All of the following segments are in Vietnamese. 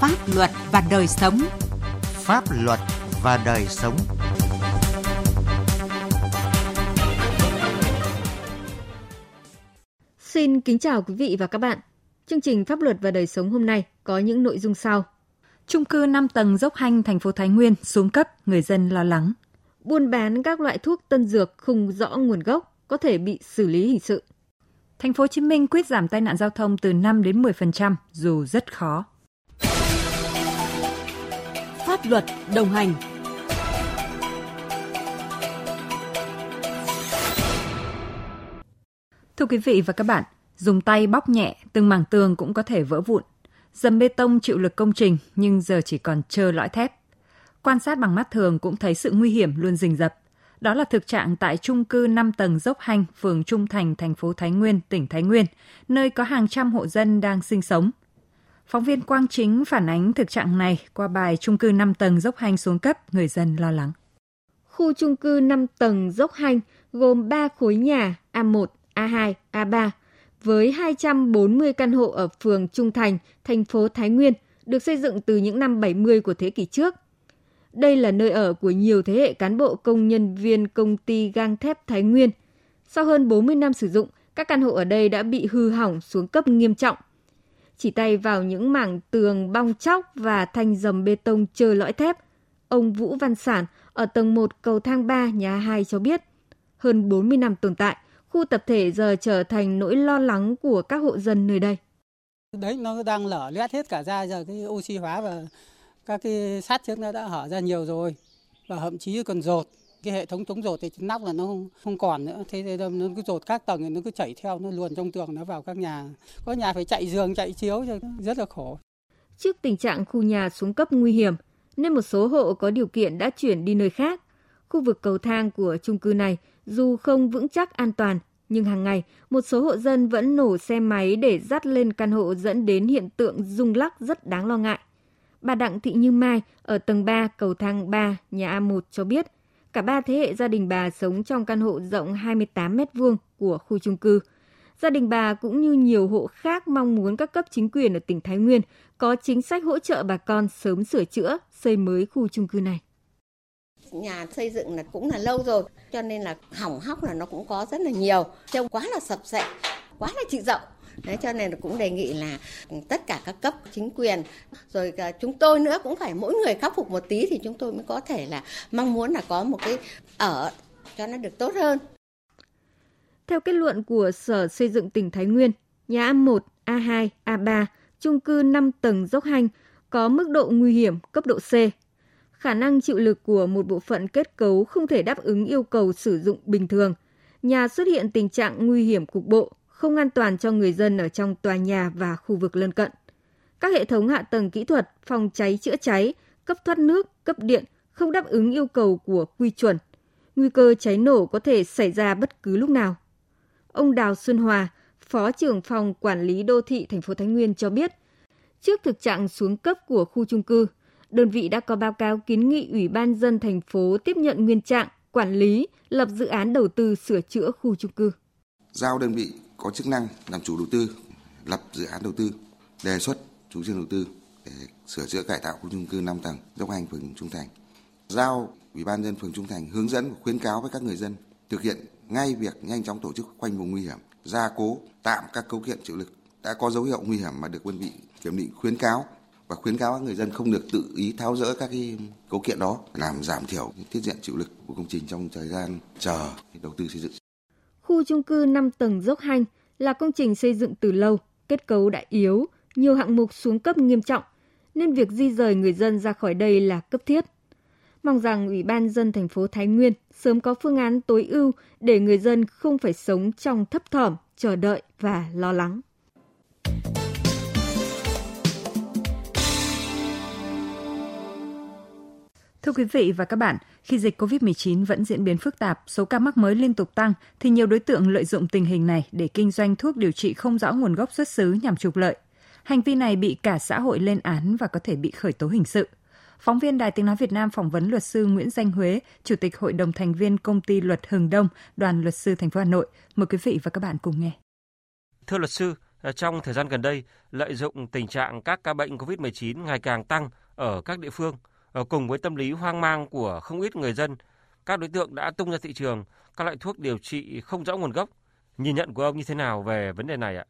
Pháp luật và đời sống. Pháp luật và đời sống. Xin kính chào quý vị và các bạn. Chương trình Pháp luật và đời sống hôm nay có những nội dung sau. Trung cư 5 tầng dốc hanh thành phố Thái Nguyên xuống cấp, người dân lo lắng. Buôn bán các loại thuốc tân dược không rõ nguồn gốc có thể bị xử lý hình sự. Thành phố Hồ Chí Minh quyết giảm tai nạn giao thông từ 5 đến 10% dù rất khó. Pháp luật đồng hành Thưa quý vị và các bạn, dùng tay bóc nhẹ, từng mảng tường cũng có thể vỡ vụn. Dầm bê tông chịu lực công trình nhưng giờ chỉ còn trơ lõi thép. Quan sát bằng mắt thường cũng thấy sự nguy hiểm luôn rình rập. Đó là thực trạng tại trung cư 5 tầng dốc hanh, phường Trung Thành, thành phố Thái Nguyên, tỉnh Thái Nguyên, nơi có hàng trăm hộ dân đang sinh sống. Phóng viên Quang Chính phản ánh thực trạng này qua bài trung cư 5 tầng dốc hanh xuống cấp, người dân lo lắng. Khu trung cư 5 tầng dốc hanh gồm 3 khối nhà A1, A2, A3 với 240 căn hộ ở phường Trung Thành, thành phố Thái Nguyên, được xây dựng từ những năm 70 của thế kỷ trước. Đây là nơi ở của nhiều thế hệ cán bộ công nhân viên công ty gang thép Thái Nguyên. Sau hơn 40 năm sử dụng, các căn hộ ở đây đã bị hư hỏng xuống cấp nghiêm trọng. Chỉ tay vào những mảng tường bong chóc và thanh dầm bê tông trơ lõi thép, ông Vũ Văn Sản ở tầng 1 cầu thang 3 nhà 2 cho biết, hơn 40 năm tồn tại, khu tập thể giờ trở thành nỗi lo lắng của các hộ dân nơi đây. Đấy nó đang lở loét hết cả ra giờ cái oxy hóa và các cái sát trước nó đã hở ra nhiều rồi và thậm chí còn rột cái hệ thống chống rột thì nóc là nó không, không còn nữa. Thế nên nó cứ rột các tầng thì nó cứ chảy theo nó luồn trong tường nó vào các nhà. Có nhà phải chạy giường chạy chiếu rất là khổ. Trước tình trạng khu nhà xuống cấp nguy hiểm nên một số hộ có điều kiện đã chuyển đi nơi khác. Khu vực cầu thang của chung cư này dù không vững chắc an toàn nhưng hàng ngày một số hộ dân vẫn nổ xe máy để dắt lên căn hộ dẫn đến hiện tượng rung lắc rất đáng lo ngại. Bà Đặng Thị Như Mai ở tầng 3 cầu thang 3 nhà A1 cho biết, cả ba thế hệ gia đình bà sống trong căn hộ rộng 28 mét vuông của khu chung cư. Gia đình bà cũng như nhiều hộ khác mong muốn các cấp chính quyền ở tỉnh Thái Nguyên có chính sách hỗ trợ bà con sớm sửa chữa, xây mới khu chung cư này. Nhà xây dựng là cũng là lâu rồi cho nên là hỏng hóc là nó cũng có rất là nhiều. Trông quá là sập sệ quá là trị rộng. Đấy, cho nên cũng đề nghị là tất cả các cấp chính quyền rồi chúng tôi nữa cũng phải mỗi người khắc phục một tí thì chúng tôi mới có thể là mong muốn là có một cái ở cho nó được tốt hơn. Theo kết luận của Sở Xây dựng tỉnh Thái Nguyên, nhà A1, A2, A3, chung cư 5 tầng dốc hành có mức độ nguy hiểm cấp độ C. Khả năng chịu lực của một bộ phận kết cấu không thể đáp ứng yêu cầu sử dụng bình thường. Nhà xuất hiện tình trạng nguy hiểm cục bộ, không an toàn cho người dân ở trong tòa nhà và khu vực lân cận. Các hệ thống hạ tầng kỹ thuật, phòng cháy chữa cháy, cấp thoát nước, cấp điện không đáp ứng yêu cầu của quy chuẩn. Nguy cơ cháy nổ có thể xảy ra bất cứ lúc nào. Ông Đào Xuân Hòa, Phó trưởng phòng quản lý đô thị thành phố Thái Nguyên cho biết, trước thực trạng xuống cấp của khu chung cư, đơn vị đã có báo cáo kiến nghị Ủy ban dân thành phố tiếp nhận nguyên trạng, quản lý, lập dự án đầu tư sửa chữa khu chung cư. Giao đơn vị có chức năng làm chủ đầu tư, lập dự án đầu tư, đề xuất chủ trương đầu tư để sửa chữa cải tạo khu chung cư 5 tầng dốc hành phường Trung Thành. Giao Ủy ban dân phường Trung Thành hướng dẫn và khuyến cáo với các người dân thực hiện ngay việc nhanh chóng tổ chức quanh vùng nguy hiểm, gia cố, tạm các cấu kiện chịu lực đã có dấu hiệu nguy hiểm mà được đơn vị kiểm định khuyến cáo và khuyến cáo các người dân không được tự ý tháo rỡ các cái cấu kiện đó làm giảm thiểu tiết diện chịu lực của công trình trong thời gian chờ đầu tư xây dựng. Khu chung cư 5 tầng dốc hanh là công trình xây dựng từ lâu, kết cấu đã yếu, nhiều hạng mục xuống cấp nghiêm trọng, nên việc di rời người dân ra khỏi đây là cấp thiết. Mong rằng Ủy ban dân thành phố Thái Nguyên sớm có phương án tối ưu để người dân không phải sống trong thấp thỏm, chờ đợi và lo lắng. Thưa quý vị và các bạn, khi dịch COVID-19 vẫn diễn biến phức tạp, số ca mắc mới liên tục tăng, thì nhiều đối tượng lợi dụng tình hình này để kinh doanh thuốc điều trị không rõ nguồn gốc xuất xứ nhằm trục lợi. Hành vi này bị cả xã hội lên án và có thể bị khởi tố hình sự. Phóng viên Đài Tiếng Nói Việt Nam phỏng vấn luật sư Nguyễn Danh Huế, Chủ tịch Hội đồng thành viên Công ty Luật Hừng Đông, Đoàn Luật sư thành phố Hà Nội. Mời quý vị và các bạn cùng nghe. Thưa luật sư, Trong thời gian gần đây, lợi dụng tình trạng các ca bệnh COVID-19 ngày càng tăng ở các địa phương, cùng với tâm lý hoang mang của không ít người dân, các đối tượng đã tung ra thị trường các loại thuốc điều trị không rõ nguồn gốc. Nhìn nhận của ông như thế nào về vấn đề này ạ?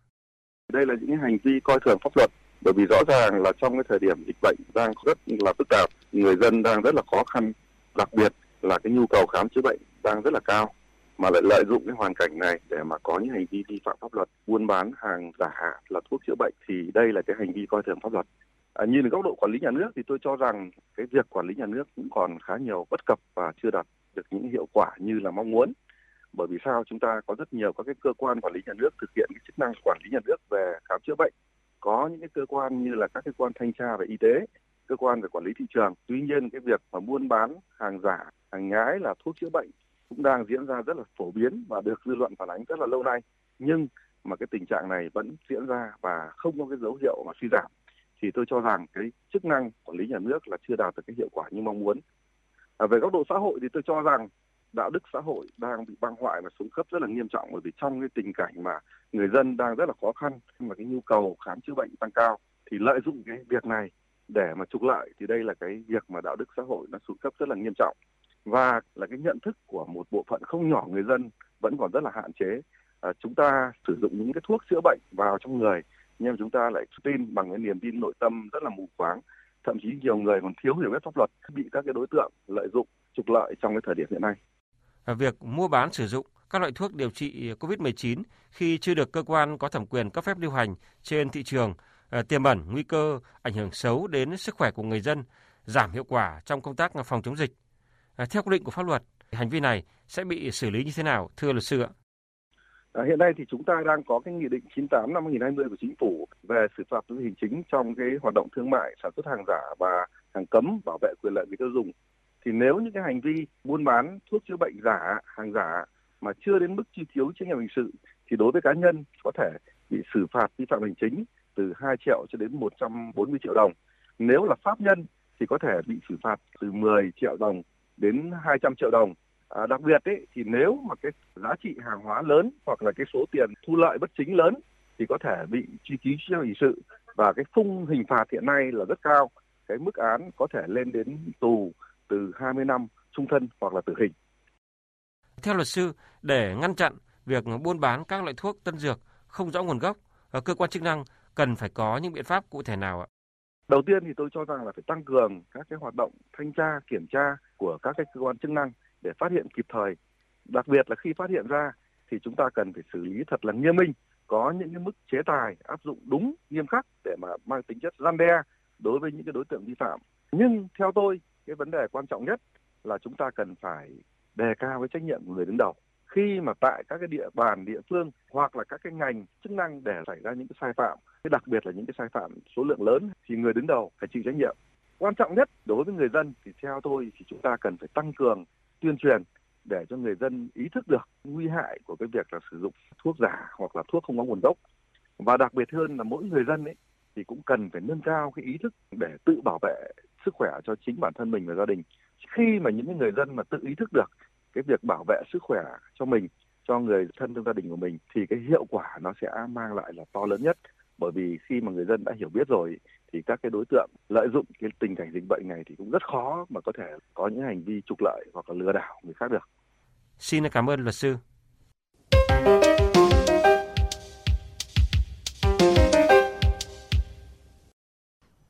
Đây là những hành vi coi thường pháp luật bởi vì rõ ràng là trong cái thời điểm dịch bệnh đang rất là phức tạp, người dân đang rất là khó khăn, đặc biệt là cái nhu cầu khám chữa bệnh đang rất là cao mà lại lợi dụng cái hoàn cảnh này để mà có những hành vi vi phạm pháp luật buôn bán hàng giả là thuốc chữa bệnh thì đây là cái hành vi coi thường pháp luật à, nhìn ở góc độ quản lý nhà nước thì tôi cho rằng cái việc quản lý nhà nước cũng còn khá nhiều bất cập và chưa đạt được những hiệu quả như là mong muốn. Bởi vì sao? Chúng ta có rất nhiều các cái cơ quan quản lý nhà nước thực hiện cái chức năng quản lý nhà nước về khám chữa bệnh. Có những cái cơ quan như là các cơ quan thanh tra về y tế cơ quan về quản lý thị trường. Tuy nhiên cái việc mà buôn bán hàng giả hàng nhái là thuốc chữa bệnh cũng đang diễn ra rất là phổ biến và được dư luận phản ánh rất là lâu nay. Nhưng mà cái tình trạng này vẫn diễn ra và không có cái dấu hiệu mà suy giảm thì tôi cho rằng cái chức năng quản lý nhà nước là chưa đạt được cái hiệu quả như mong muốn. À, về góc độ xã hội thì tôi cho rằng đạo đức xã hội đang bị băng hoại và xuống cấp rất là nghiêm trọng bởi vì trong cái tình cảnh mà người dân đang rất là khó khăn mà cái nhu cầu khám chữa bệnh tăng cao thì lợi dụng cái việc này để mà trục lợi thì đây là cái việc mà đạo đức xã hội nó xuống cấp rất là nghiêm trọng. Và là cái nhận thức của một bộ phận không nhỏ người dân vẫn còn rất là hạn chế. À, chúng ta sử dụng những cái thuốc chữa bệnh vào trong người nhưng chúng ta lại tin bằng cái niềm tin nội tâm rất là mù quáng thậm chí nhiều người còn thiếu hiểu biết pháp luật bị các cái đối tượng lợi dụng trục lợi trong cái thời điểm hiện nay. À, việc mua bán sử dụng các loại thuốc điều trị COVID-19 khi chưa được cơ quan có thẩm quyền cấp phép lưu hành trên thị trường à, tiềm ẩn nguy cơ ảnh hưởng xấu đến sức khỏe của người dân, giảm hiệu quả trong công tác phòng chống dịch. À, theo quy định của pháp luật, hành vi này sẽ bị xử lý như thế nào, thưa luật sư ạ? À, hiện nay thì chúng ta đang có cái nghị định 98 năm 2020 của chính phủ về xử phạt vi hình chính trong cái hoạt động thương mại sản xuất hàng giả và hàng cấm bảo vệ quyền lợi người tiêu dùng. Thì nếu những cái hành vi buôn bán thuốc chữa bệnh giả, hàng giả mà chưa đến mức truy cứu trách nhiệm hình sự thì đối với cá nhân có thể bị xử phạt vi phạm hành chính từ 2 triệu cho đến 140 triệu đồng. Nếu là pháp nhân thì có thể bị xử phạt từ 10 triệu đồng đến 200 triệu đồng. À, đặc biệt ấy, thì nếu mà cái giá trị hàng hóa lớn hoặc là cái số tiền thu lợi bất chính lớn thì có thể bị truy cứu trách nhiệm hình sự và cái khung hình phạt hiện nay là rất cao. Cái mức án có thể lên đến tù từ 20 năm trung thân hoặc là tử hình. Theo luật sư, để ngăn chặn việc buôn bán các loại thuốc tân dược không rõ nguồn gốc, ờ, cơ quan chức năng cần phải có những biện pháp cụ thể nào ạ? Đầu tiên thì tôi cho rằng là phải tăng cường các cái hoạt động thanh tra, kiểm tra của các cái cơ quan chức năng để phát hiện kịp thời. Đặc biệt là khi phát hiện ra thì chúng ta cần phải xử lý thật là nghiêm minh, có những cái mức chế tài áp dụng đúng, nghiêm khắc để mà mang tính chất răn đe đối với những cái đối tượng vi phạm. Nhưng theo tôi, cái vấn đề quan trọng nhất là chúng ta cần phải đề cao cái trách nhiệm của người đứng đầu khi mà tại các cái địa bàn địa phương hoặc là các cái ngành chức năng để xảy ra những cái sai phạm cái đặc biệt là những cái sai phạm số lượng lớn thì người đứng đầu phải chịu trách nhiệm quan trọng nhất đối với người dân thì theo tôi thì chúng ta cần phải tăng cường tuyên truyền để cho người dân ý thức được nguy hại của cái việc là sử dụng thuốc giả hoặc là thuốc không có nguồn gốc. Và đặc biệt hơn là mỗi người dân ấy thì cũng cần phải nâng cao cái ý thức để tự bảo vệ sức khỏe cho chính bản thân mình và gia đình. Khi mà những người dân mà tự ý thức được cái việc bảo vệ sức khỏe cho mình, cho người thân trong gia đình của mình thì cái hiệu quả nó sẽ mang lại là to lớn nhất. Bởi vì khi mà người dân đã hiểu biết rồi thì các cái đối tượng lợi dụng cái tình cảnh dịch bệnh này thì cũng rất khó mà có thể có những hành vi trục lợi hoặc là lừa đảo người khác được. Xin cảm ơn luật sư.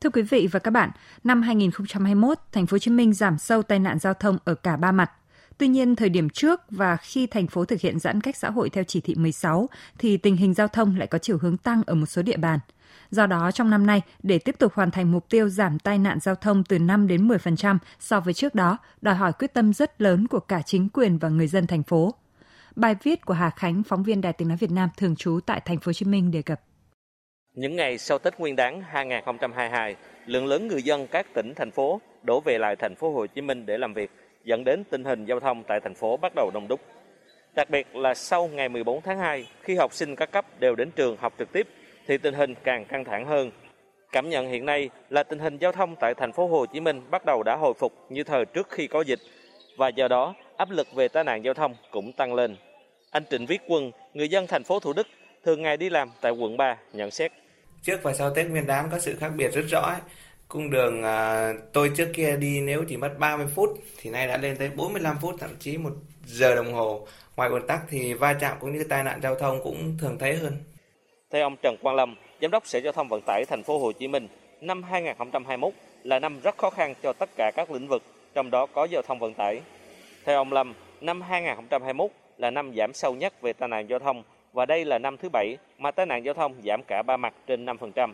Thưa quý vị và các bạn, năm 2021, thành phố Hồ Chí Minh giảm sâu tai nạn giao thông ở cả ba mặt. Tuy nhiên, thời điểm trước và khi thành phố thực hiện giãn cách xã hội theo chỉ thị 16 thì tình hình giao thông lại có chiều hướng tăng ở một số địa bàn. Do đó, trong năm nay, để tiếp tục hoàn thành mục tiêu giảm tai nạn giao thông từ 5 đến 10% so với trước đó, đòi hỏi quyết tâm rất lớn của cả chính quyền và người dân thành phố. Bài viết của Hà Khánh, phóng viên Đài Tiếng nói Việt Nam thường trú tại thành phố Hồ Chí Minh đề cập. Những ngày sau Tết Nguyên đán 2022, lượng lớn người dân các tỉnh thành phố đổ về lại thành phố Hồ Chí Minh để làm việc, dẫn đến tình hình giao thông tại thành phố bắt đầu đông đúc. Đặc biệt là sau ngày 14 tháng 2, khi học sinh các cấp đều đến trường học trực tiếp thì tình hình càng căng thẳng hơn. Cảm nhận hiện nay là tình hình giao thông tại thành phố Hồ Chí Minh bắt đầu đã hồi phục như thời trước khi có dịch và do đó áp lực về tai nạn giao thông cũng tăng lên. Anh Trịnh Viết Quân, người dân thành phố Thủ Đức thường ngày đi làm tại quận 3 nhận xét. Trước và sau Tết Nguyên đán có sự khác biệt rất rõ. Cung đường à, tôi trước kia đi nếu chỉ mất 30 phút thì nay đã lên tới 45 phút thậm chí một giờ đồng hồ. Ngoài ùn tắc thì va chạm cũng như tai nạn giao thông cũng thường thấy hơn. Theo ông Trần Quang Lâm, Giám đốc Sở Giao thông Vận tải Thành phố Hồ Chí Minh, năm 2021 là năm rất khó khăn cho tất cả các lĩnh vực, trong đó có giao thông vận tải. Theo ông Lâm, năm 2021 là năm giảm sâu nhất về tai nạn giao thông và đây là năm thứ bảy mà tai nạn giao thông giảm cả ba mặt trên 5%.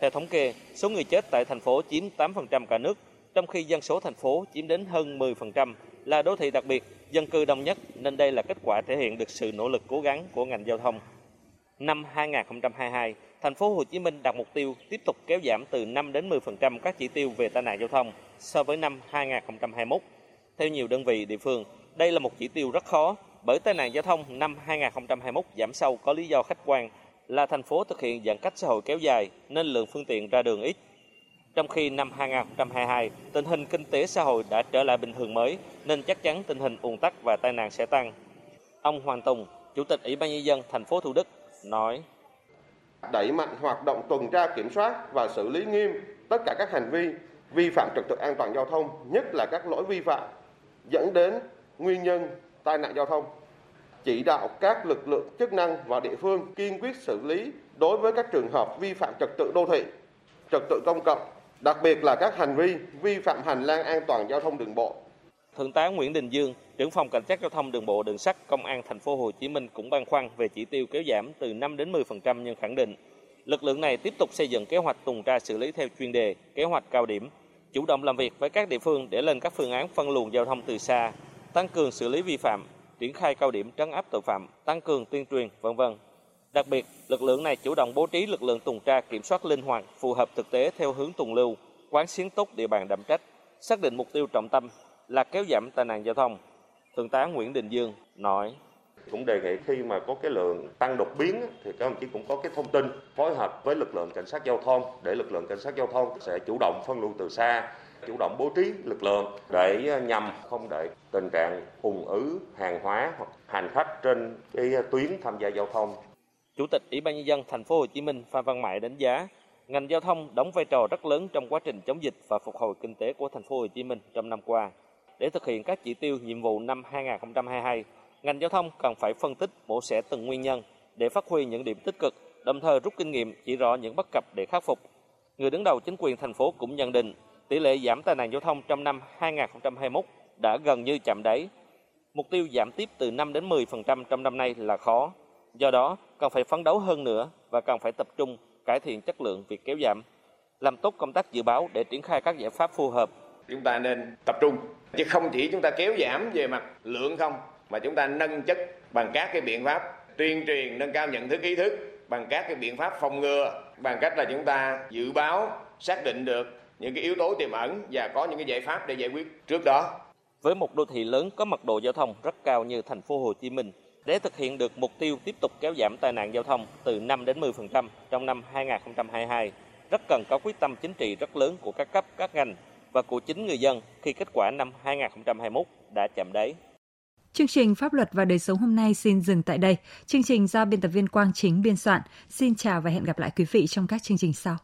Theo thống kê, số người chết tại thành phố chiếm 8% cả nước, trong khi dân số thành phố chiếm đến hơn 10%, là đô thị đặc biệt, dân cư đông nhất nên đây là kết quả thể hiện được sự nỗ lực cố gắng của ngành giao thông. Năm 2022, thành phố Hồ Chí Minh đặt mục tiêu tiếp tục kéo giảm từ 5 đến 10% các chỉ tiêu về tai nạn giao thông so với năm 2021. Theo nhiều đơn vị địa phương, đây là một chỉ tiêu rất khó bởi tai nạn giao thông năm 2021 giảm sâu có lý do khách quan là thành phố thực hiện giãn cách xã hội kéo dài nên lượng phương tiện ra đường ít. Trong khi năm 2022, tình hình kinh tế xã hội đã trở lại bình thường mới nên chắc chắn tình hình ùn tắc và tai nạn sẽ tăng. Ông Hoàng Tùng, Chủ tịch Ủy ban nhân dân thành phố Thủ Đức nói: Đẩy mạnh hoạt động tuần tra kiểm soát và xử lý nghiêm tất cả các hành vi vi phạm trật tự an toàn giao thông, nhất là các lỗi vi phạm dẫn đến nguyên nhân tai nạn giao thông chỉ đạo các lực lượng chức năng và địa phương kiên quyết xử lý đối với các trường hợp vi phạm trật tự đô thị, trật tự công cộng, đặc biệt là các hành vi vi phạm hành lang an toàn giao thông đường bộ. Thượng tá Nguyễn Đình Dương, trưởng phòng cảnh sát giao thông đường bộ đường sắt công an thành phố Hồ Chí Minh cũng băn khoăn về chỉ tiêu kéo giảm từ 5 đến 10% nhưng khẳng định lực lượng này tiếp tục xây dựng kế hoạch tuần tra xử lý theo chuyên đề, kế hoạch cao điểm, chủ động làm việc với các địa phương để lên các phương án phân luồng giao thông từ xa, tăng cường xử lý vi phạm, triển khai cao điểm trấn áp tội phạm, tăng cường tuyên truyền, vân vân. Đặc biệt, lực lượng này chủ động bố trí lực lượng tuần tra kiểm soát linh hoạt, phù hợp thực tế theo hướng tuần lưu, quán xuyến tốt địa bàn đậm trách, xác định mục tiêu trọng tâm là kéo giảm tai nạn giao thông. Thượng tá Nguyễn Đình Dương nói: cũng đề nghị khi mà có cái lượng tăng đột biến thì các đồng chí cũng có cái thông tin phối hợp với lực lượng cảnh sát giao thông để lực lượng cảnh sát giao thông sẽ chủ động phân luồng từ xa chủ động bố trí lực lượng để nhằm không để tình trạng ùn ứ hàng hóa hoặc hành khách trên cái tuyến tham gia giao thông. Chủ tịch Ủy ban nhân dân thành phố Hồ Chí Minh Phan Văn Mãi đánh giá ngành giao thông đóng vai trò rất lớn trong quá trình chống dịch và phục hồi kinh tế của thành phố Hồ Chí Minh trong năm qua. Để thực hiện các chỉ tiêu nhiệm vụ năm 2022, ngành giao thông cần phải phân tích mổ xẻ từng nguyên nhân để phát huy những điểm tích cực, đồng thời rút kinh nghiệm chỉ rõ những bất cập để khắc phục. Người đứng đầu chính quyền thành phố cũng nhận định tỷ lệ giảm tai nạn giao thông trong năm 2021 đã gần như chạm đáy. Mục tiêu giảm tiếp từ 5 đến 10% trong năm nay là khó. Do đó, cần phải phấn đấu hơn nữa và cần phải tập trung cải thiện chất lượng việc kéo giảm, làm tốt công tác dự báo để triển khai các giải pháp phù hợp. Chúng ta nên tập trung, chứ không chỉ chúng ta kéo giảm về mặt lượng không, mà chúng ta nâng chất bằng các cái biện pháp tuyên truyền, nâng cao nhận thức ý thức, bằng các cái biện pháp phòng ngừa, bằng cách là chúng ta dự báo, xác định được những cái yếu tố tiềm ẩn và có những cái giải pháp để giải quyết trước đó. Với một đô thị lớn có mật độ giao thông rất cao như thành phố Hồ Chí Minh, để thực hiện được mục tiêu tiếp tục kéo giảm tai nạn giao thông từ 5 đến 10% trong năm 2022, rất cần có quyết tâm chính trị rất lớn của các cấp, các ngành và của chính người dân khi kết quả năm 2021 đã chạm đáy. Chương trình Pháp luật và đời sống hôm nay xin dừng tại đây. Chương trình do biên tập viên Quang Chính biên soạn. Xin chào và hẹn gặp lại quý vị trong các chương trình sau.